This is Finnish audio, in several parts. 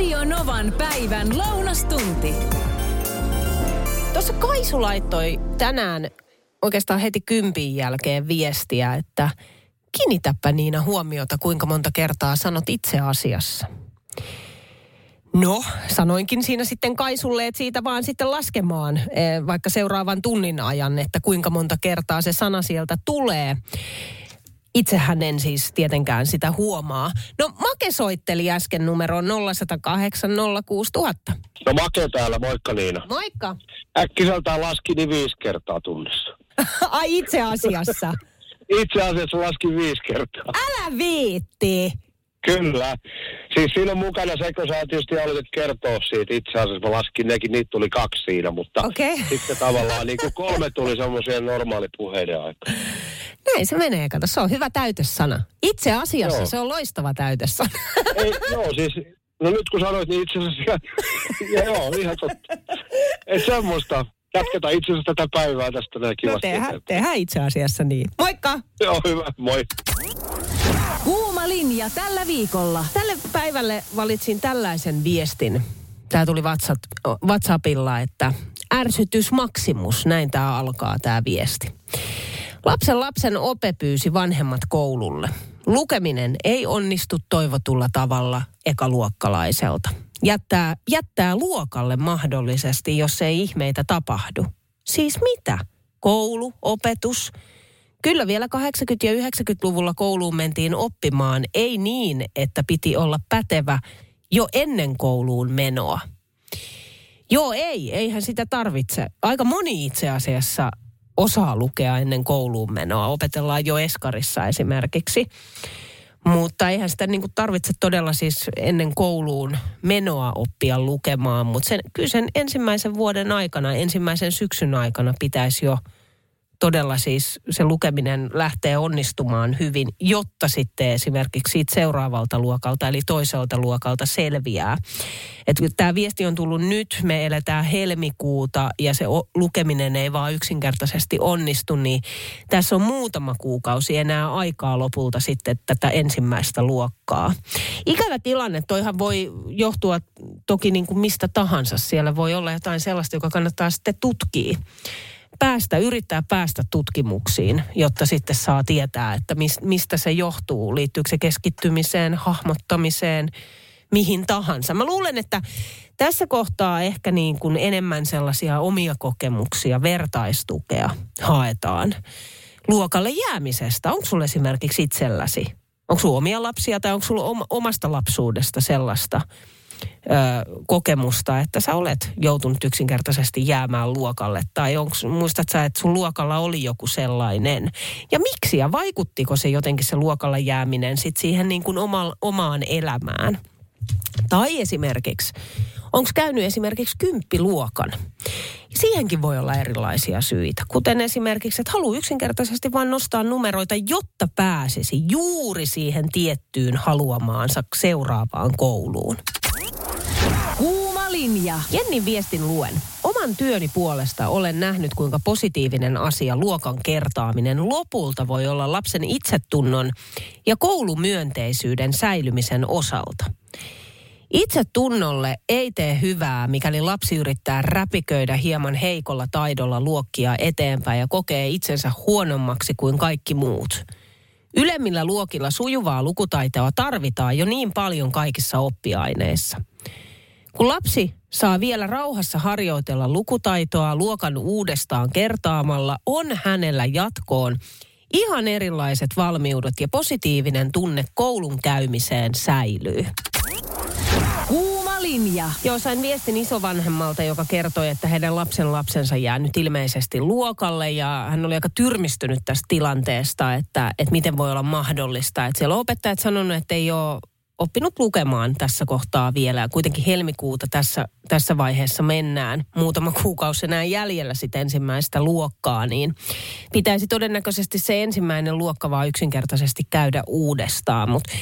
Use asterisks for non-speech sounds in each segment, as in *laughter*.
Radio Novan päivän lounastunti. Tuossa Kaisu laittoi tänään oikeastaan heti kympin jälkeen viestiä, että kiinnitäpä Niina huomiota, kuinka monta kertaa sanot itse asiassa. No, sanoinkin siinä sitten Kaisulle, että siitä vaan sitten laskemaan eh, vaikka seuraavan tunnin ajan, että kuinka monta kertaa se sana sieltä tulee. Itsehän en siis tietenkään sitä huomaa. No Make soitteli äsken numeroon 0108 06000. No Make täällä, moikka Niina. Moikka. Äkkiseltään laski niin viisi kertaa tunnissa. *laughs* Ai itse asiassa. Itse asiassa laskin viisi kertaa. Älä viitti. Kyllä. Siis siinä on mukana se, kun sä tietysti aloitit kertoa siitä. Itse asiassa mä laskin nekin, niitä tuli kaksi siinä, mutta Okei. sitten tavallaan niin kuin kolme tuli semmoisia normaalipuheiden aikaa. *laughs* Näin se menee, kato. Se on hyvä täytesana. Itse asiassa Joo. se on loistava täytesana. Ei, joo, siis, no nyt kun sanoit, niin itse asiassa, *laughs* ja, joo, ihan totta. Että semmoista. Jatketaan itse asiassa tätä päivää tästä näin No kivasti. tehdään, eteenpäin. tehdään itse asiassa niin. Moikka! Joo, hyvä, moi. Kuuma linja tällä viikolla. Tälle päivälle valitsin tällaisen viestin. Tämä tuli WhatsApp, WhatsAppilla, että ärsytys maksimus. Näin tämä alkaa tämä viesti. Lapsen lapsen ope pyysi vanhemmat koululle. Lukeminen ei onnistu toivotulla tavalla ekaluokkalaiselta. Jättää, jättää luokalle mahdollisesti, jos ei ihmeitä tapahdu. Siis mitä? Koulu, opetus. Kyllä vielä 80- ja 90-luvulla kouluun mentiin oppimaan, ei niin, että piti olla pätevä jo ennen kouluun menoa. Joo, ei, eihän sitä tarvitse. Aika moni itse asiassa osaa lukea ennen kouluun menoa. Opetellaan jo eskarissa esimerkiksi. Mutta eihän sitä niin kuin tarvitse todella siis ennen kouluun menoa oppia lukemaan. Mutta sen, kyllä sen ensimmäisen vuoden aikana, ensimmäisen syksyn aikana pitäisi jo todella siis se lukeminen lähtee onnistumaan hyvin, jotta sitten esimerkiksi siitä seuraavalta luokalta, eli toiselta luokalta selviää. Tämä viesti on tullut nyt, me eletään helmikuuta ja se o- lukeminen ei vaan yksinkertaisesti onnistu, niin tässä on muutama kuukausi enää aikaa lopulta sitten tätä ensimmäistä luokkaa. Ikävä tilanne, toihan voi johtua toki niin kuin mistä tahansa. Siellä voi olla jotain sellaista, joka kannattaa sitten tutkia päästä, yrittää päästä tutkimuksiin, jotta sitten saa tietää, että mis, mistä se johtuu. Liittyykö se keskittymiseen, hahmottamiseen, mihin tahansa. Mä luulen, että tässä kohtaa ehkä niin kuin enemmän sellaisia omia kokemuksia, vertaistukea haetaan luokalle jäämisestä. Onko sulla esimerkiksi itselläsi? Onko sulla omia lapsia tai onko sulla om- omasta lapsuudesta sellaista ö, kokemusta, että sä olet joutunut yksinkertaisesti jäämään luokalle? Tai onks, muistat sä, että sun luokalla oli joku sellainen? Ja miksi ja vaikuttiko se jotenkin se luokalla jääminen sit siihen niin kuin oma, omaan elämään? Tai esimerkiksi, onko käynyt esimerkiksi kymppiluokan? Siihenkin voi olla erilaisia syitä. Kuten esimerkiksi, että haluaa yksinkertaisesti vain nostaa numeroita, jotta pääsisi juuri siihen tiettyyn haluamaansa seuraavaan kouluun. Linja. Jennin viestin luen. Oman työni puolesta olen nähnyt, kuinka positiivinen asia luokan kertaaminen lopulta voi olla lapsen itsetunnon ja koulumyönteisyyden säilymisen osalta. Itsetunnolle ei tee hyvää, mikäli lapsi yrittää räpiköidä hieman heikolla taidolla luokkia eteenpäin ja kokee itsensä huonommaksi kuin kaikki muut. Ylemmillä luokilla sujuvaa lukutaitoa tarvitaan jo niin paljon kaikissa oppiaineissa. Kun lapsi saa vielä rauhassa harjoitella lukutaitoa luokan uudestaan kertaamalla, on hänellä jatkoon ihan erilaiset valmiudet ja positiivinen tunne koulun käymiseen säilyy. Kuuma linja. Joo, sain viestin isovanhemmalta, joka kertoi, että heidän lapsen lapsensa jää nyt ilmeisesti luokalle ja hän oli aika tyrmistynyt tästä tilanteesta, että, että miten voi olla mahdollista. Että siellä on opettajat sanonut, että ei ole oppinut lukemaan tässä kohtaa vielä. Kuitenkin helmikuuta tässä, tässä vaiheessa mennään. Muutama kuukausi enää jäljellä sitten ensimmäistä luokkaa, niin pitäisi todennäköisesti se ensimmäinen luokka vaan yksinkertaisesti käydä uudestaan. Mutta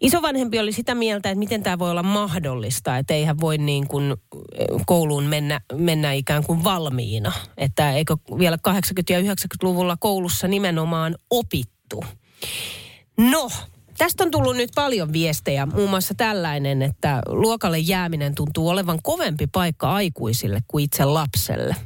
Isovanhempi oli sitä mieltä, että miten tämä voi olla mahdollista, että eihän voi niin kuin kouluun mennä, mennä ikään kuin valmiina. Että eikö vielä 80- ja 90-luvulla koulussa nimenomaan opittu. No, tästä on tullut nyt paljon viestejä, muun muassa tällainen, että luokalle jääminen tuntuu olevan kovempi paikka aikuisille kuin itse lapselle.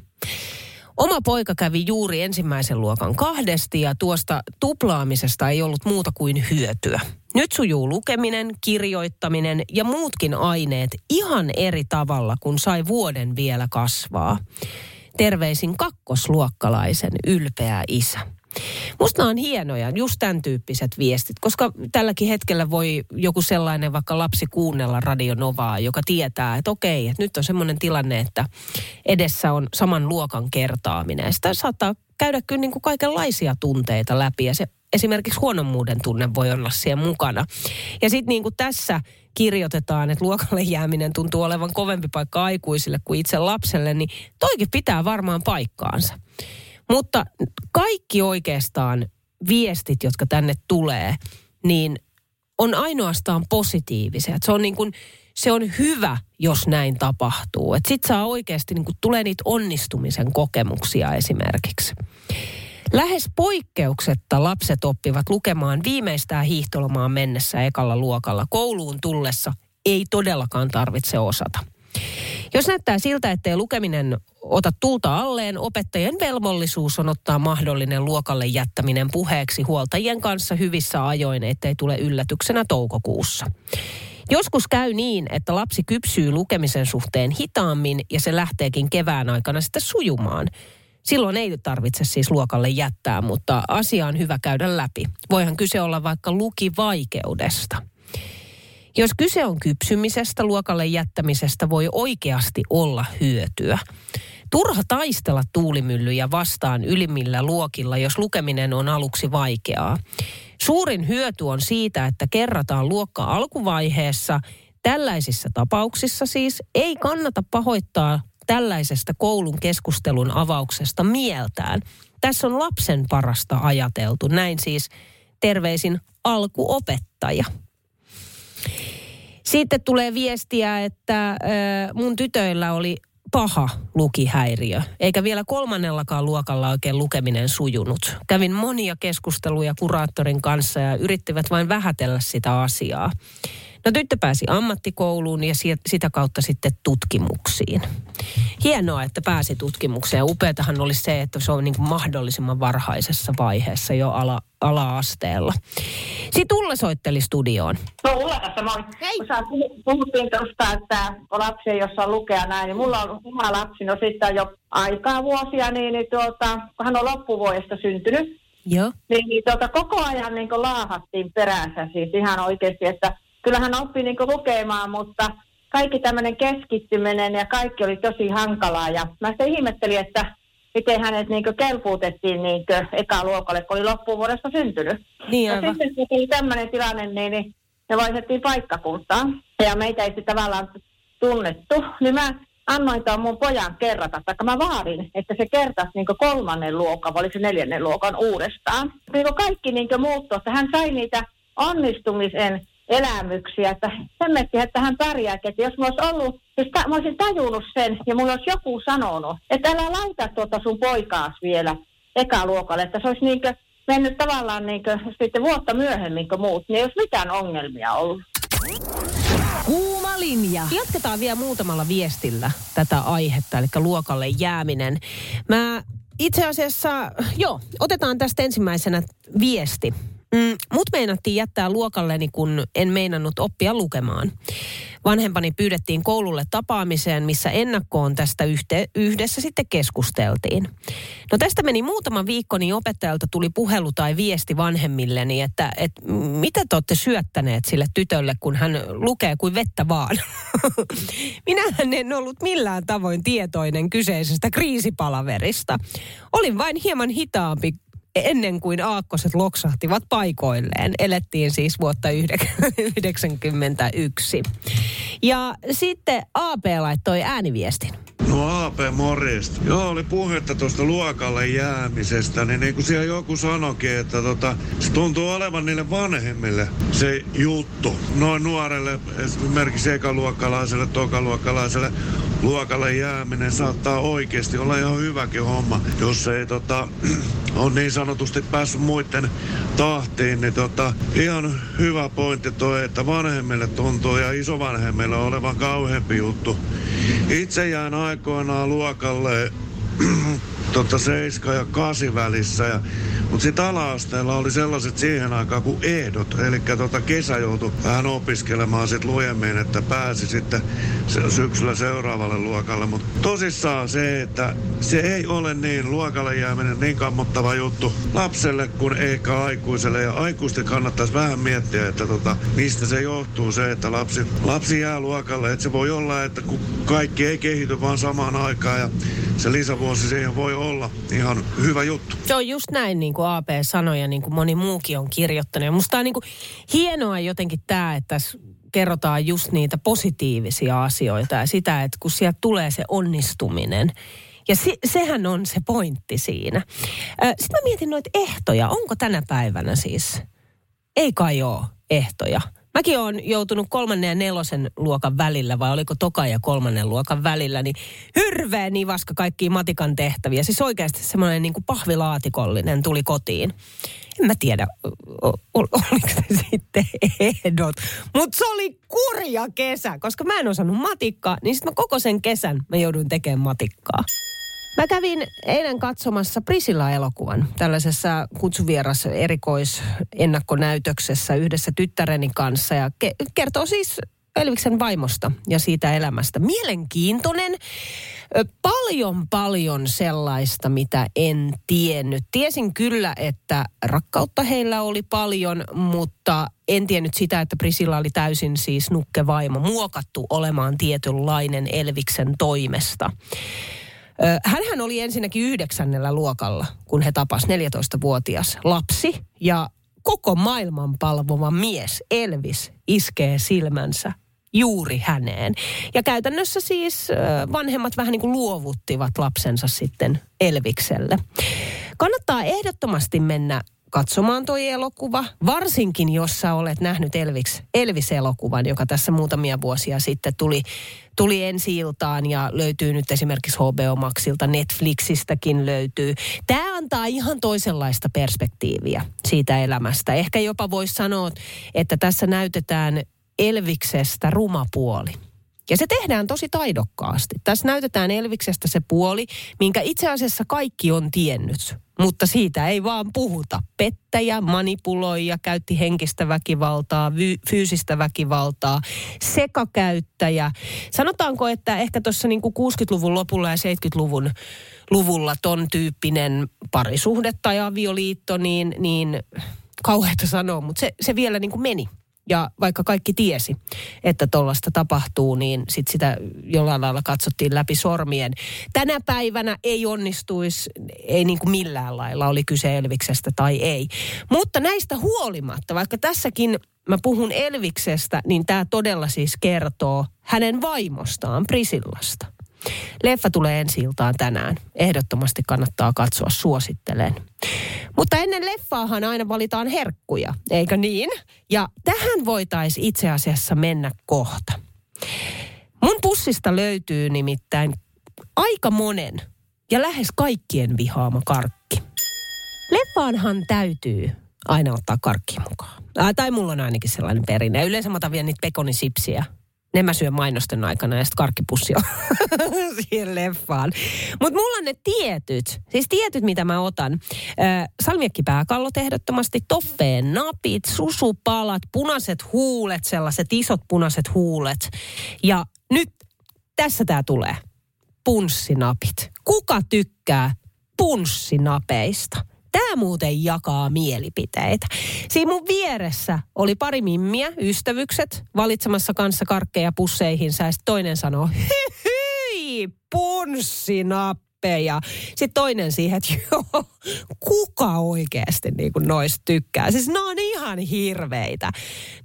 Oma poika kävi juuri ensimmäisen luokan kahdesti ja tuosta tuplaamisesta ei ollut muuta kuin hyötyä. Nyt sujuu lukeminen, kirjoittaminen ja muutkin aineet ihan eri tavalla, kun sai vuoden vielä kasvaa. Terveisin kakkosluokkalaisen ylpeä isä. Musta on hienoja, just tämän tyyppiset viestit, koska tälläkin hetkellä voi joku sellainen vaikka lapsi kuunnella radionovaa, joka tietää, että okei, että nyt on semmoinen tilanne, että edessä on saman luokan kertaaminen. Sitä saattaa käydä kyllä niin kuin kaikenlaisia tunteita läpi ja se esimerkiksi huonommuuden tunne voi olla siellä mukana. Ja sitten niin kuin tässä kirjoitetaan, että luokalle jääminen tuntuu olevan kovempi paikka aikuisille kuin itse lapselle, niin toikin pitää varmaan paikkaansa. Mutta kaikki oikeastaan viestit, jotka tänne tulee, niin on ainoastaan positiivisia. Se on niin kuin, se on hyvä, jos näin tapahtuu. Että sit saa oikeasti, niin kuin, tulee niitä onnistumisen kokemuksia esimerkiksi. Lähes poikkeuksetta lapset oppivat lukemaan viimeistään hiihtolomaan mennessä ekalla luokalla. Kouluun tullessa ei todellakaan tarvitse osata. Jos näyttää siltä, ettei lukeminen ota tulta alleen, opettajien velvollisuus on ottaa mahdollinen luokalle jättäminen puheeksi huoltajien kanssa hyvissä ajoin, ettei tule yllätyksenä toukokuussa. Joskus käy niin, että lapsi kypsyy lukemisen suhteen hitaammin ja se lähteekin kevään aikana sitten sujumaan. Silloin ei tarvitse siis luokalle jättää, mutta asia on hyvä käydä läpi. Voihan kyse olla vaikka lukivaikeudesta. Jos kyse on kypsymisestä, luokalle jättämisestä voi oikeasti olla hyötyä. Turha taistella tuulimyllyjä vastaan ylimmillä luokilla, jos lukeminen on aluksi vaikeaa. Suurin hyöty on siitä, että kerrataan luokka alkuvaiheessa. Tällaisissa tapauksissa siis ei kannata pahoittaa tällaisesta koulun keskustelun avauksesta mieltään. Tässä on lapsen parasta ajateltu. Näin siis terveisin alkuopettaja. Sitten tulee viestiä, että mun tytöillä oli paha lukihäiriö, eikä vielä kolmannellakaan luokalla oikein lukeminen sujunut. Kävin monia keskusteluja kuraattorin kanssa ja yrittivät vain vähätellä sitä asiaa. No tyttö pääsi ammattikouluun ja sitä kautta sitten tutkimuksiin. Hienoa, että pääsi tutkimukseen. Upeatahan oli se, että se on niin kuin mahdollisimman varhaisessa vaiheessa jo ala, ala-asteella. Sitten Ulla soitteli studioon. No Ulla tässä moi. Hei. Kun sä puhuttiin tuosta, että on lapsia, jossa lukea näin, niin mulla on oma lapsi, no sitten jo aikaa vuosia, niin, niin tuota, kun hän on loppuvuodesta syntynyt, Joo. Niin, niin tuota, koko ajan niin laahattiin peränsä siis ihan oikeasti, että kyllähän oppi niin lukemaan, mutta kaikki tämmöinen keskittyminen ja kaikki oli tosi hankalaa. Ja mä sitten ihmettelin, että miten hänet niin kelpuutettiin niin eka luokalle, kun oli loppuvuodesta syntynyt. Niin ja sitten kun tuli tämmöinen tilanne, niin, niin me vaihdettiin paikkakuntaa. Ja meitä ei tavallaan tunnettu. Niin mä annoin tuon mun pojan kerrata, tai mä vaadin, että se kertasi niin kolmannen luokan, vai se neljännen luokan uudestaan. Niin kaikki niin muuttui, että hän sai niitä onnistumisen elämyksiä, että hemmetti, että hän pärjää, että jos mä olisin ollut, jos ta, mä olisin tajunnut sen ja mulla olisi joku sanonut, että älä laita tuota sun poikaas vielä ekaluokalle, että se olisi niin kuin mennyt tavallaan niin kuin sitten vuotta myöhemmin kuin muut, niin ei olisi mitään ongelmia ollut. Kuuma linja. Jatketaan vielä muutamalla viestillä tätä aihetta, eli luokalle jääminen. Mä itse asiassa, joo, otetaan tästä ensimmäisenä viesti. Mm, mut meinattiin jättää luokalleni, kun en meinannut oppia lukemaan. Vanhempani pyydettiin koululle tapaamiseen, missä ennakkoon tästä yhte, yhdessä sitten keskusteltiin. No tästä meni muutama viikko, niin opettajalta tuli puhelu tai viesti vanhemmilleni, että, että mitä te olette syöttäneet sille tytölle, kun hän lukee kuin vettä vaan. *laughs* Minähän en ollut millään tavoin tietoinen kyseisestä kriisipalaverista. Olin vain hieman hitaampi ennen kuin aakkoset loksahtivat paikoilleen. Elettiin siis vuotta 1991. Ja sitten AP laittoi ääniviestin. No AP morjesta. Joo, oli puhetta tuosta luokalle jäämisestä, niin niin kuin siellä joku sanoikin, että tota, se tuntuu olevan niille vanhemmille se juttu. Noin nuorelle, esimerkiksi ekaluokkalaiselle, tokaluokkalaiselle, luokalle jääminen saattaa oikeasti olla ihan hyväkin homma, jos ei tota, *clears throat* on niin sanotusti päässyt muiden tahtiin, niin tota, ihan hyvä pointti toi, että vanhemmille tuntuu ja isovanhemmille olevan kauheampi juttu. Itse jään aikoinaan luokalle *clears throat* tota 7 ja 8 välissä. Ja, mutta sitten ala-asteella oli sellaiset siihen aikaan kuin ehdot. Eli tota kesä joutui vähän opiskelemaan sit lujemmin, että pääsi sitten syksyllä seuraavalle luokalle. Mutta tosissaan se, että se ei ole niin luokalle jääminen niin kammottava juttu lapselle kuin eikä aikuiselle. Ja aikuisten kannattaisi vähän miettiä, että tota, mistä se johtuu se, että lapsi, lapsi jää luokalle. Että se voi olla, että kun kaikki ei kehity vaan samaan aikaan ja se lisävuosi siihen voi olla ihan hyvä juttu. Se on just näin, niin kuin AP sanoi ja niin kuin moni muukin on kirjoittanut. Ja musta on niin kuin hienoa jotenkin tämä, että kerrotaan just niitä positiivisia asioita ja sitä, että kun sieltä tulee se onnistuminen. Ja se, sehän on se pointti siinä. Sitten mä mietin noita ehtoja. Onko tänä päivänä siis? Ei kai ole ehtoja. Mäkin olen joutunut kolmannen ja nelosen luokan välillä, vai oliko toka ja kolmannen luokan välillä, niin hirveä nivaska kaikkiin matikan tehtäviä. Siis oikeasti semmoinen niin kuin pahvilaatikollinen tuli kotiin. En mä tiedä, oliko se sitten ehdot. Mutta se oli kurja kesä, koska mä en osannut matikkaa, niin sitten mä koko sen kesän mä jouduin tekemään matikkaa. Mä kävin eilen katsomassa Prisilla-elokuvan tällaisessa kutsuvieras erikoisennakkonäytöksessä yhdessä tyttäreni kanssa ja ke- kertoo siis Elviksen vaimosta ja siitä elämästä. Mielenkiintoinen, paljon paljon sellaista, mitä en tiennyt. Tiesin kyllä, että rakkautta heillä oli paljon, mutta en tiennyt sitä, että Prisilla oli täysin siis nukkevaimo, muokattu olemaan tietynlainen Elviksen toimesta. Hänhän oli ensinnäkin yhdeksännellä luokalla, kun he tapas 14-vuotias lapsi ja koko maailman palvova mies Elvis iskee silmänsä juuri häneen. Ja käytännössä siis vanhemmat vähän niin kuin luovuttivat lapsensa sitten Elvikselle. Kannattaa ehdottomasti mennä katsomaan toi elokuva, varsinkin jos sä olet nähnyt Elvis, Elvis-elokuvan, joka tässä muutamia vuosia sitten tuli, tuli ensi iltaan ja löytyy nyt esimerkiksi HBO Maxilta, Netflixistäkin löytyy. Tämä antaa ihan toisenlaista perspektiiviä siitä elämästä. Ehkä jopa voisi sanoa, että tässä näytetään Elviksestä rumapuoli. Ja se tehdään tosi taidokkaasti. Tässä näytetään Elviksestä se puoli, minkä itse asiassa kaikki on tiennyt. Mutta siitä ei vaan puhuta. Pettäjä, manipuloija, käytti henkistä väkivaltaa, vy- fyysistä väkivaltaa, sekakäyttäjä. Sanotaanko, että ehkä tuossa niin 60-luvun lopulla ja 70-luvun luvulla ton tyyppinen parisuhde tai avioliitto, niin, niin kauheata sanoa, mutta se, se vielä niin kuin meni. Ja vaikka kaikki tiesi, että tuollaista tapahtuu, niin sit sitä jollain lailla katsottiin läpi sormien. Tänä päivänä ei onnistuisi, ei niin kuin millään lailla, oli kyse Elviksestä tai ei. Mutta näistä huolimatta, vaikka tässäkin mä puhun Elviksestä, niin tämä todella siis kertoo hänen vaimostaan, Prisillasta. Leffa tulee ensi iltaan tänään. Ehdottomasti kannattaa katsoa, suosittelen. Mutta ennen leffaahan aina valitaan herkkuja, eikö niin? Ja tähän voitaisiin itse asiassa mennä kohta. Mun pussista löytyy nimittäin aika monen ja lähes kaikkien vihaama karkki. Leffaanhan täytyy aina ottaa karkki mukaan. Ää, tai mulla on ainakin sellainen perinne. Yleensä mä otan vielä niitä pekonisipsiä ne mä syön mainosten aikana ja sitten karkkipussi on *laughs* siihen leffaan. Mutta mulla on ne tietyt, siis tietyt mitä mä otan. Äh, salmiekkipääkallot ehdottomasti, toffeen napit, susupalat, punaiset huulet, sellaiset isot punaiset huulet. Ja nyt tässä tää tulee. Punssinapit. Kuka tykkää punssinapeista? Tämä muuten jakaa mielipiteitä. Siinä mun vieressä oli pari mimmiä, ystävykset, valitsemassa kanssa karkkeja pusseihinsa. Ja toinen sanoo, hyi, punssinappeja. Sitten toinen siihen, että *laughs* joo, kuka oikeasti niin kuin noista tykkää? Siis ne on ihan hirveitä.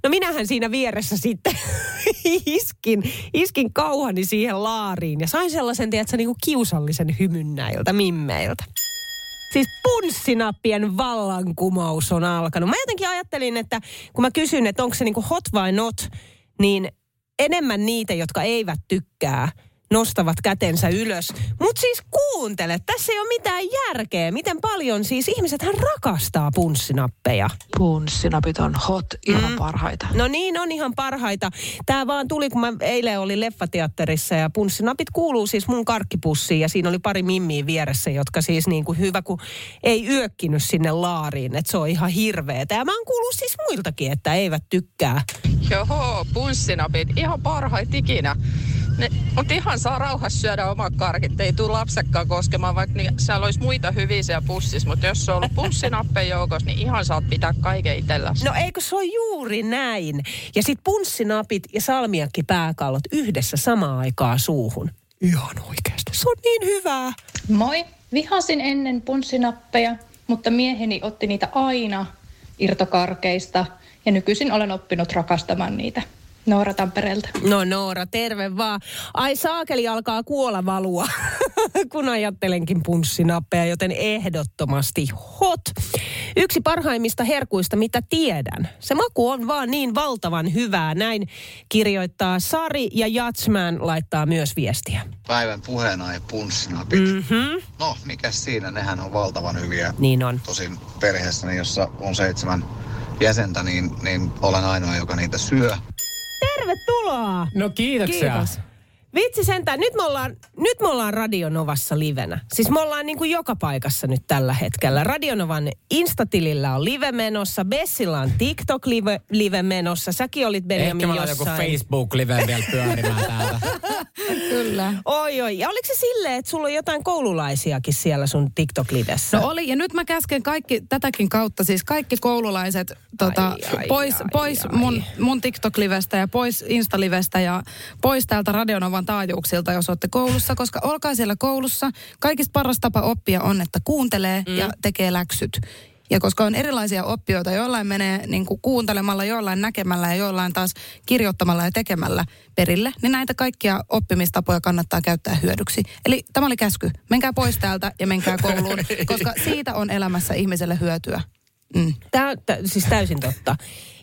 No minähän siinä vieressä sitten *laughs* iskin, iskin kauhani siihen laariin ja sain sellaisen, tiedätkö, niin kuin kiusallisen hymyn näiltä mimmeiltä. Siis punssinappien vallankumous on alkanut. Mä jotenkin ajattelin, että kun mä kysyn, että onko se niinku hot vai not, niin enemmän niitä, jotka eivät tykkää, nostavat kätensä ylös. Mutta siis kuuntele, tässä ei ole mitään järkeä. Miten paljon siis ihmiset hän rakastaa punssinappeja. Punssinapit on hot, ihan mm. parhaita. No niin, on ihan parhaita. Tämä vaan tuli, kun mä eilen olin leffateatterissa ja punssinapit kuuluu siis mun karkkipussiin ja siinä oli pari mimmiä vieressä, jotka siis niin kuin hyvä, kun ei yökkinyt sinne laariin, että se on ihan hirveetä. Ja mä oon kuullut siis muiltakin, että eivät tykkää. Joho, punssinapit, ihan parhaita ikinä. Ne, mutta ihan saa rauhassa syödä omat karkit, ei tule lapsekkaan koskemaan, vaikka niin, siellä olisi muita hyviä siellä pussissa, mutta jos se on ollut punssinappeja joukossa, niin ihan saat pitää kaiken itselläsi. No eikö se ole juuri näin? Ja sit punssinapit ja salmiakki pääkallot yhdessä samaan aikaan suuhun. Ihan oikeasti. Se on niin hyvää. Moi. Vihasin ennen punssinappeja, mutta mieheni otti niitä aina irtokarkeista ja nykyisin olen oppinut rakastamaan niitä. Noora Tampereelta. No Noora, terve vaan. Ai saakeli alkaa kuola valua, *laughs* kun ajattelenkin punssinappeja, joten ehdottomasti hot. Yksi parhaimmista herkuista, mitä tiedän. Se maku on vaan niin valtavan hyvää. Näin kirjoittaa Sari ja Jatsman laittaa myös viestiä. Päivän puheenaihe punssinapit. Mm-hmm. No, mikä siinä? Nehän on valtavan hyviä. Niin on. Tosin perheessäni, jossa on seitsemän jäsentä, niin, niin olen ainoa, joka niitä syö. Tervetuloa! No kiitoksia. Kiitos. Vitsi sentään, nyt me ollaan, nyt me ollaan Radionovassa livenä. Siis me ollaan niin kuin joka paikassa nyt tällä hetkellä. Radionovan Instatilillä on live menossa, Bessillä on TikTok-live live menossa. Säkin olit Benjamin Ehkä mä joku jossain. Facebook-live vielä pyörimään täältä. *laughs* Kyllä. Oi oi, ja oliko se silleen, että sulla on jotain koululaisiakin siellä sun TikTok-livessä? No oli, ja nyt mä käsken kaikki tätäkin kautta, siis kaikki koululaiset tota, Ai, ai, pois, ai, pois ai. mun, mun TikTok-livestä ja pois Insta-livestä ja pois täältä Radionovan taajuuksilta, jos olette koulussa, koska olkaa siellä koulussa. Kaikista paras tapa oppia on, että kuuntelee mm. ja tekee läksyt. Ja koska on erilaisia oppijoita, joillain menee niin kuin kuuntelemalla, joillain näkemällä ja joillain taas kirjoittamalla ja tekemällä perille, niin näitä kaikkia oppimistapoja kannattaa käyttää hyödyksi. Eli tämä oli käsky. Menkää pois täältä ja menkää kouluun, *laughs* koska siitä on elämässä ihmiselle hyötyä. Mm. Tämä siis täysin totta.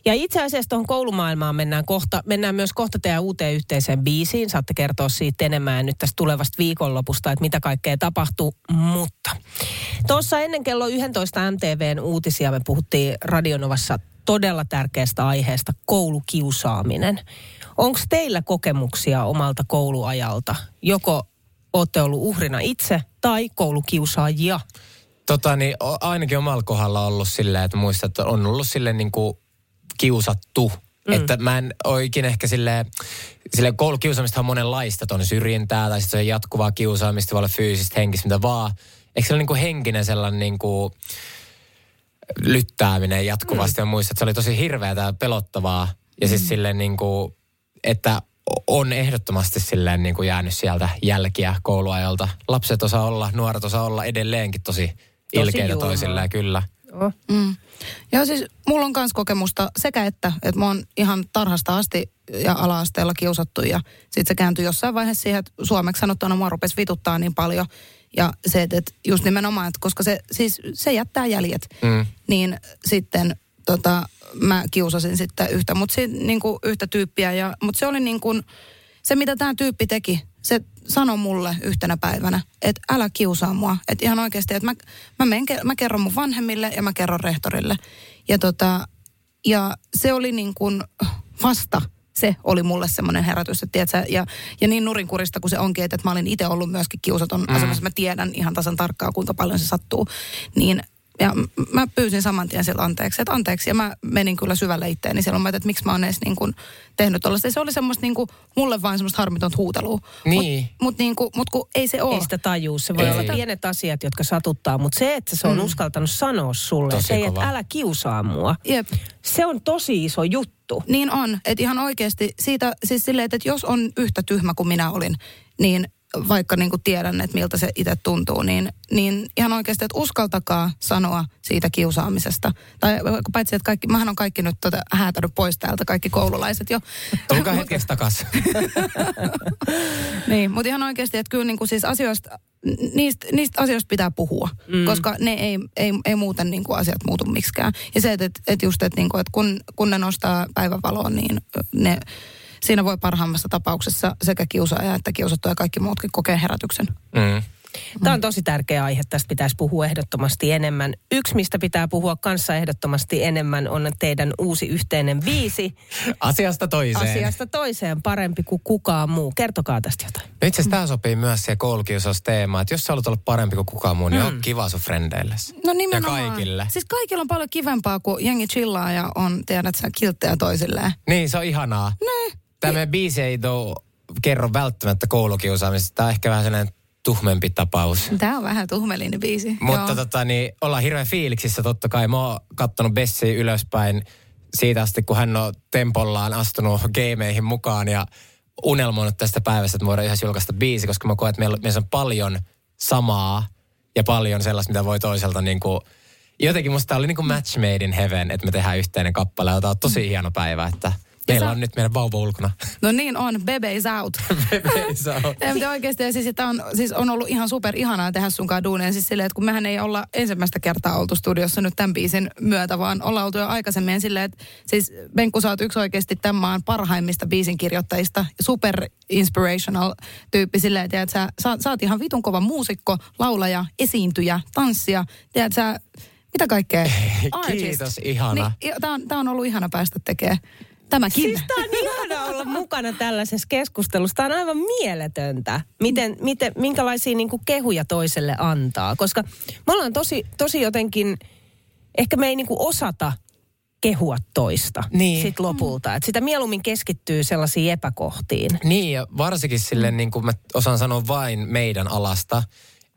Ja itse asiassa tuohon koulumaailmaan mennään kohta, mennään myös kohta teidän uuteen yhteiseen biisiin. Saatte kertoa siitä enemmän nyt tästä tulevasta viikonlopusta, että mitä kaikkea tapahtuu. Mutta tuossa ennen kello 11 MTVn uutisia me puhuttiin Radionovassa todella tärkeästä aiheesta, koulukiusaaminen. Onko teillä kokemuksia omalta kouluajalta? Joko olette ollut uhrina itse tai koulukiusaajia? Tota, niin, ainakin omalla kohdalla ollut silleen, että muistan, että on ollut silleen niin kuin kiusattu. Mm. Että mä en oikein ehkä silleen, silleen koulukiusaamista on monenlaista, että on syrjintää tai sitten se on jatkuvaa kiusaamista, voi olla fyysistä, henkistä, mitä vaan. Eikö se ole niin kuin henkinen sellainen niin kuin lyttääminen jatkuvasti mm. ja muistan, että se oli tosi hirveätä ja pelottavaa. Ja siis silleen niin kuin, että on ehdottomasti silleen niin kuin jäänyt sieltä jälkiä kouluajalta. Lapset osaa olla, nuoret osaa olla edelleenkin tosi ilkeitä toisilleen, kyllä. Joo. Mm. Joo, siis mulla on myös kokemusta sekä että, että mä oon ihan tarhasta asti ja ala-asteella kiusattu ja sitten se kääntyi jossain vaiheessa siihen, että suomeksi sanottuna mua rupesi vituttaa niin paljon. Ja se, että, että just nimenomaan, että koska se, siis se jättää jäljet, Mm. niin sitten tota, mä kiusasin sitten yhtä, mut si, niin kuin yhtä tyyppiä. Ja, mutta se oli niin kuin, se mitä tämä tyyppi teki, se sanoi mulle yhtenä päivänä, että älä kiusaa mua. Että ihan oikeasti, että mä, mä, menen, mä kerron mun vanhemmille ja mä kerron rehtorille. Ja, tota, ja se oli niin kuin vasta se oli mulle semmoinen herätys, että tiedätkö, ja, ja niin nurinkurista kuin se onkin, että, että mä olin itse ollut myöskin kiusaton mm. asemassa, mä tiedän ihan tasan tarkkaan, kuinka paljon se sattuu, niin ja mä pyysin saman tien sieltä anteeksi, että anteeksi, ja mä menin kyllä syvälle itteeni silloin, mä, että miksi mä oon edes niin kuin tehnyt tollaista. Ja Se oli semmoista niin kuin, mulle vain semmoista harmitonta huutelua. Niin. Mutta mut niin kuin, mut kun ei se ole. Ei sitä tajuu. Se voi Ei. olla pienet asiat, jotka satuttaa, mutta se, että se on mm. uskaltanut sanoa sulle, Tosi se ei, kova. että älä kiusaa mua, Jep. se on tosi iso juttu. Niin on, että ihan oikeasti siitä, siis silleen, että jos on yhtä tyhmä kuin minä olin, niin vaikka niin kuin tiedän, että miltä se itse tuntuu, niin, niin ihan oikeasti, että uskaltakaa sanoa siitä kiusaamisesta. Tai paitsi, että kaikki, mähän on kaikki nyt tota, häätänyt pois täältä, kaikki koululaiset jo. Tulkaa hetkeksi takas. *laughs* niin, mutta ihan oikeasti, että kyllä niin kuin siis asioista, niistä, niistä asioista pitää puhua, mm. koska ne ei, ei, ei muuten niin kuin asiat muutu miksikään. Ja se, että, että, just, että, niin kuin, että kun, kun ne nostaa päivänvaloon, niin ne, siinä voi parhaimmassa tapauksessa sekä kiusaaja että kiusattu ja kaikki muutkin kokee herätyksen. Mm. Tämä on tosi tärkeä aihe, tästä pitäisi puhua ehdottomasti enemmän. Yksi, mistä pitää puhua kanssa ehdottomasti enemmän, on teidän uusi yhteinen viisi. Asiasta toiseen. Asiasta toiseen parempi kuin kukaan muu. Kertokaa tästä jotain. No itse asiassa tämä sopii myös siihen koulukiusausteemaan, että jos sä haluat olla parempi kuin kukaan muu, niin Mm. on kiva sun frendeilles. No Ja nimenomaan. kaikille. Siis kaikilla on paljon kivempaa, kun jengi chillaa ja on, tiedät sä, kilttejä toisilleen. Niin, se on ihanaa. Ne. Tämä meidän biisi ei tuo, kerro välttämättä koulukiusaamisesta. Tämä on ehkä vähän sellainen tuhmempi tapaus. Tämä on vähän tuhmelinen biisi. Mutta Joo. tota, niin, ollaan hirveän fiiliksissä totta kai. Mä oon kattonut Bessiä ylöspäin siitä asti, kun hän on tempollaan astunut gameihin mukaan ja unelmoinut tästä päivästä, että me voidaan yhdessä julkaista biisi, koska mä koen, että meillä, meillä on paljon samaa ja paljon sellaista, mitä voi toiselta niin kuin, jotenkin musta tää oli niin kuin match made in heaven, että me tehdään yhteinen kappale. Tää on tosi hieno päivä, että meillä on nyt meidän vauva ulkona. *laughs* No niin on, Bebe is out. Saa olla. Ei, mutta oikeasti, ja siis, että on, siis on ollut ihan super ihanaa tehdä sunkaan duuneen. Siis silleen, että kun mehän ei olla ensimmäistä kertaa oltu studiossa nyt tämän biisin myötä, vaan ollaan oltu jo aikaisemmin silleen, että siis Benkku, sä oot yksi oikeasti tämän maan parhaimmista biisin kirjoittajista. Super inspirational tyyppi silleen, että tiedät, sä, sä, sä oot ihan vitun kova muusikko, laulaja, esiintyjä, tanssija. Tiedät, sä, mitä kaikkea? Kiitos, ihana. Niin, tää, on, tää on ollut ihana päästä tekemään. Tämäkin. Siis tämä on ihana olla mukana tällaisessa keskustelussa. Tämä on aivan mieletöntä, miten, miten, minkälaisia niin kuin kehuja toiselle antaa. Koska me ollaan tosi, tosi jotenkin, ehkä me ei niin kuin osata kehua toista Niin. sit lopulta. Et sitä mieluummin keskittyy sellaisiin epäkohtiin. Niin, ja varsinkin silleen, niin kuin mä osaan sanoa vain meidän alasta,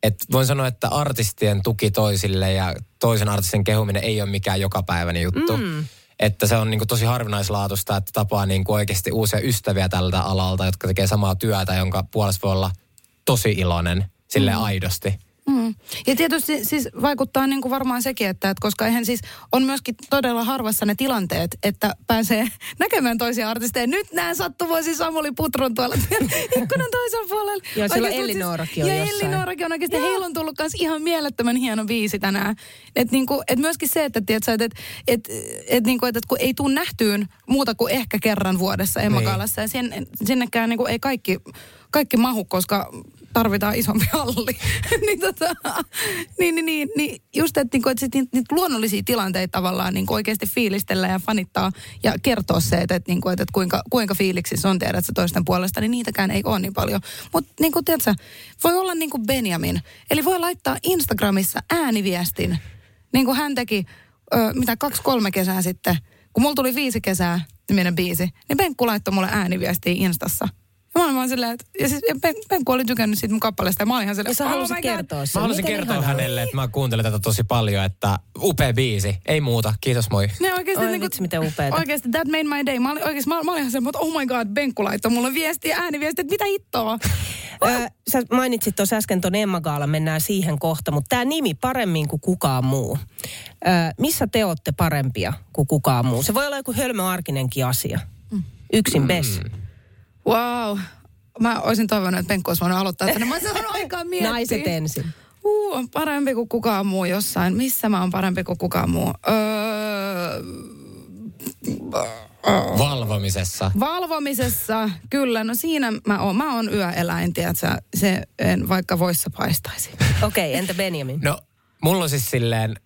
että voin sanoa, että artistien tuki toisille ja toisen artistin kehuminen ei ole mikään jokapäiväinen juttu. Mm. Että se on niin kuin tosi harvinaislaatuista, että tapaa niin kuin oikeasti uusia ystäviä tältä alalta, jotka tekee samaa työtä, jonka puolesta voi olla tosi iloinen silleen mm. aidosti. Mm. Ja tietysti siis vaikuttaa niin kuin varmaan sekin, että, että koska eihän siis on myöskin todella harvassa ne tilanteet, että pääsee *laughs* näkemään toisia artisteja. Nyt näen sattuvoisin Samuli Putrun tuolla *laughs* ikkunan toisella puolella. Joo, siellä Oikeasti, Ellinoorakin on Ja jossain. Ellinoorakin on oikeasti. Heillä on tullut myös ihan mielettömän hieno biisi tänään. Että niinku, et myöskin se, että tiedätkö, et, et, et, et, niinku, et, et kun ei tule nähtyyn muuta kuin ehkä kerran vuodessa Emma Niin. Ja sen, sinnekään niinku, ei kaikki, kaikki mahu, koska tarvitaan isompi halli. *laughs* niin, tota, niin, niin, niin, niin, just, että, niinku, että sit niitä luonnollisia tilanteita tavallaan niinku oikeasti fiilistellä ja fanittaa ja kertoa se, että, että, niinku, että, että kuinka, kuinka fiiliksissä on tiedät sä toisten puolesta, niin niitäkään ei ole niin paljon. Mutta niin kuin tiedätkö, voi olla niin kuin Benjamin. Eli voi laittaa Instagramissa ääniviestin, niin kuin hän teki, ö, mitä kaksi-kolme kesää sitten, kun mulla tuli viisi kesää niminen biisi, niin Penkku laittoi mulle ääniviestiä Instassa. Ja mä olin vaan silleen, että ja siis, ja Ben, oli tykännyt siitä mun kappaleesta ja mä olin ihan silleen, Ja sä oh halusit God. kertoa sen. Mä haluaisin Miten kertoa ihanaa. hänelle, että mä kuuntelen tätä tosi paljon, että upea biisi. Ei muuta, kiitos moi. Ne oikeasti Oi niinku, vitsi, miten upeeta. Oikeasti that made my day. Mä olin, oikeasti, mä, mä olin ihan semmoinen, että oh my god, Benkku laittoi mulle viestiä, ääniviestiä, että mitä hittoa. *laughs* Ö, sä mainitsit tuossa äsken tuon Emma Gaala, mennään siihen kohta, mutta tämä nimi paremmin kuin kukaan muu. Ö, missä te olette parempia kuin kukaan muu? Se voi olla joku hölmöarkinenkin asia. Yksin bes. Wow. Mä olisin toivonut, että Penkku olisi voinut aloittaa tänne. Mä olisin *laughs* aikaa miettiä. Naiset ensin. Uh, on parempi kuin kukaan muu jossain. Missä mä oon parempi kuin kukaan muu? Öö, Valvomisessa. valvomisessa, kyllä. No siinä mä oon. Mä oon yöeläin, tiedätkö? Se en vaikka voissa paistaisi. Okei, okay, entä Benjamin? No, mulla on siis silleen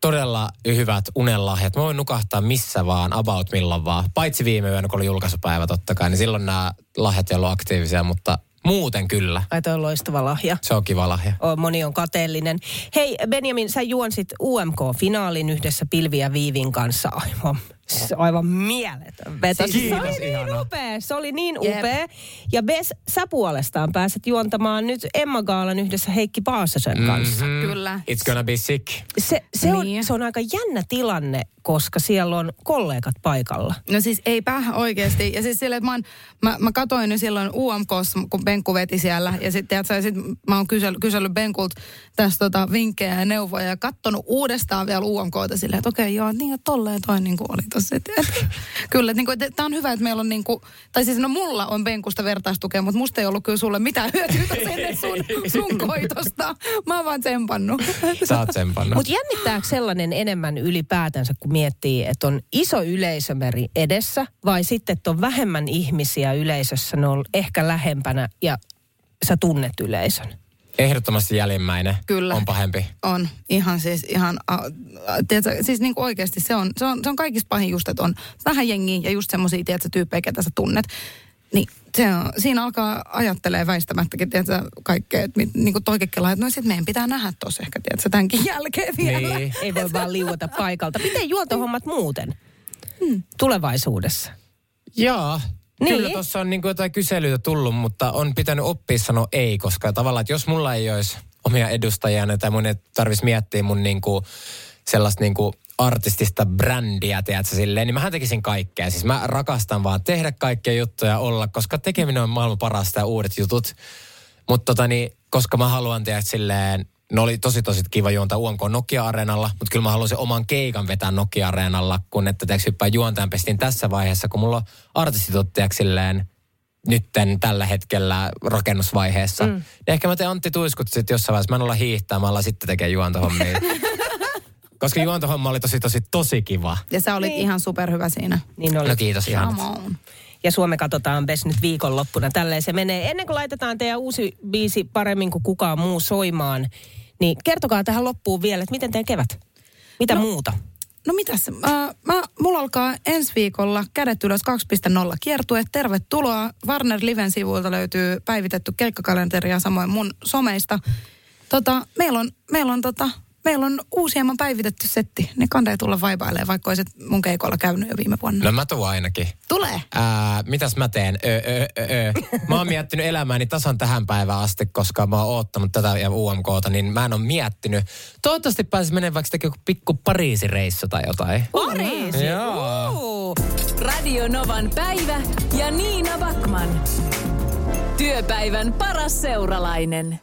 todella hyvät unenlahjat. Mä voin nukahtaa missä vaan, about milloin vaan. Paitsi viime yönä, kun oli julkaisupäivä totta kai, niin silloin nämä lahjat ei ollut aktiivisia, mutta muuten kyllä. Ai toi on loistava lahja. Se on kiva lahja. O, Moni on kateellinen. Hei Benjamin, sä juonsit UMK-finaalin yhdessä Pilvi ja Viivin kanssa. Aivan, siis aivan mieletön veto. Siis se oli niin ihana. upea, se oli niin Jep. upea. Ja Bes, sä puolestaan pääset juontamaan nyt Emma Gaalan yhdessä Heikki Paasasen kanssa. Mhm. Kyllä. It's gonna be sick. Se, se, on, Niin. se on aika jännä tilanne, koska siellä on kollegat paikalla. No siis eipä oikeasti. Ja siis silleen, että mä, oon, mä, mä katoin nyt silloin UMKssa, kun Benkku veti siellä. Ja sitten sit mä oon kysellyt, kysellyt Benkulta tästä tota, vinkkejä ja neuvoja ja kattonut uudestaan vielä UMKta silleen, että okei joo, niin ja tolleen toi niin kuin oli. Et, et, kyllä, niin kuin, tämä on hyvä, että meillä on niin kuin, tai siis no mulla on penkusta vertaistukea, mutta musta ei ollut kyllä sulle mitään hyötyä sun, sun koitosta. Mä oon vaan tsempannut. Sä oot tsempannut. Mutta jännittääkö sellainen enemmän ylipäätänsä, kun miettii, että on iso yleisömeri edessä, vai sitten, että on vähemmän ihmisiä yleisössä, ne on ehkä lähempänä ja sä tunnet yleisön? Ehdottomasti jäljimmäinen Kyllä. on pahempi. On. Ihan siis, ihan, a, a, tiedätkö, siis niin kuin oikeasti se on, se on, se on kaikista pahin just, että on vähän jengiä ja just semmoisia, tiedätkö, tyyppejä, ketä sä tunnet. Niin se on, siinä alkaa ajattelee väistämättäkin, tiedätkö, kaikkea, että mit- niin kuin toikin kelaa, että no sit meidän pitää nähdä tuossa ehkä, tiedätkö, tämänkin jälkeen vielä. Niin. *laughs* Ei voi vaan liuota paikalta. Miten juontohommat muuten tulevaisuudessa? Joo. Niin. Kyllä tuossa on niin jotain kyselyitä tullut, mutta on pitänyt oppia sanoa ei, koska tavallaan, että jos mulla ei olisi omia edustajia tai mun ei tarvitsisi miettiä mun niin kuin sellaista niin kuin artistista brändiä, tiedätkö, silleen, niin mähän tekisin kaikkea. Siis mä rakastan vaan tehdä kaikkia juttuja olla, koska tekeminen on maailman parasta ja uudet jutut. Mutta tota niin, koska mä haluan tehdä silleen, no oli tosi tosi kiva juontaa UMK Nokia-areenalla, mutta kyllä mä haluaisin oman keikan vetää Nokia-areenalla, kun että teeksi hyppää juontajan pestiin tässä vaiheessa, kun mulla on artistituttijaksi silleen nytten tällä hetkellä rakennusvaiheessa. Mm. Niin ehkä mä teen Antti Tuiskut sitten jossain vaiheessa. Mä en olla hiihtämällä, sitten tekee juontohommia. *laughs* Koska juontohomma oli tosi, tosi, tosi kiva. Ja sä olit niin. ihan superhyvä siinä. Niin oli. No kiitos ihan. Ja Suome katsotaan Bes nyt viikonloppuna. Tälleen se menee. Ennen kuin laitetaan teidän uusi biisi paremmin kuin kukaan muu soimaan, niin kertokaa tähän loppuun vielä, että miten teidän kevät? Mitä no. muuta? No mitäs, äh, mä, mulla alkaa ensi viikolla Kädet ylös 2.0 kiertue. Tervetuloa. Warner Liven sivuilta löytyy päivitetty keikkakalenteri ja samoin mun someista. Tota, meillä on, meillä on tota, meillä on uusi hieman päivitetty setti. Ne kantaa tulla vaipailemaan, vaikka olisit mun keikoilla käynyt jo viime vuonna. No mä tuun ainakin. Tulee. Ää, mitäs mä teen? Ö, ö, ö, ö. Mä oon miettinyt elämääni tasan tähän päivään asti, koska mä oon oottanut tätä ja UMKta, niin mä en ole miettinyt. Toivottavasti pääsis menemään vaikka joku pikku Pariisi-reissu tai jotain. Pariisi! Joo. Radio Novan päivä ja Niina Backman. Työpäivän paras seuralainen.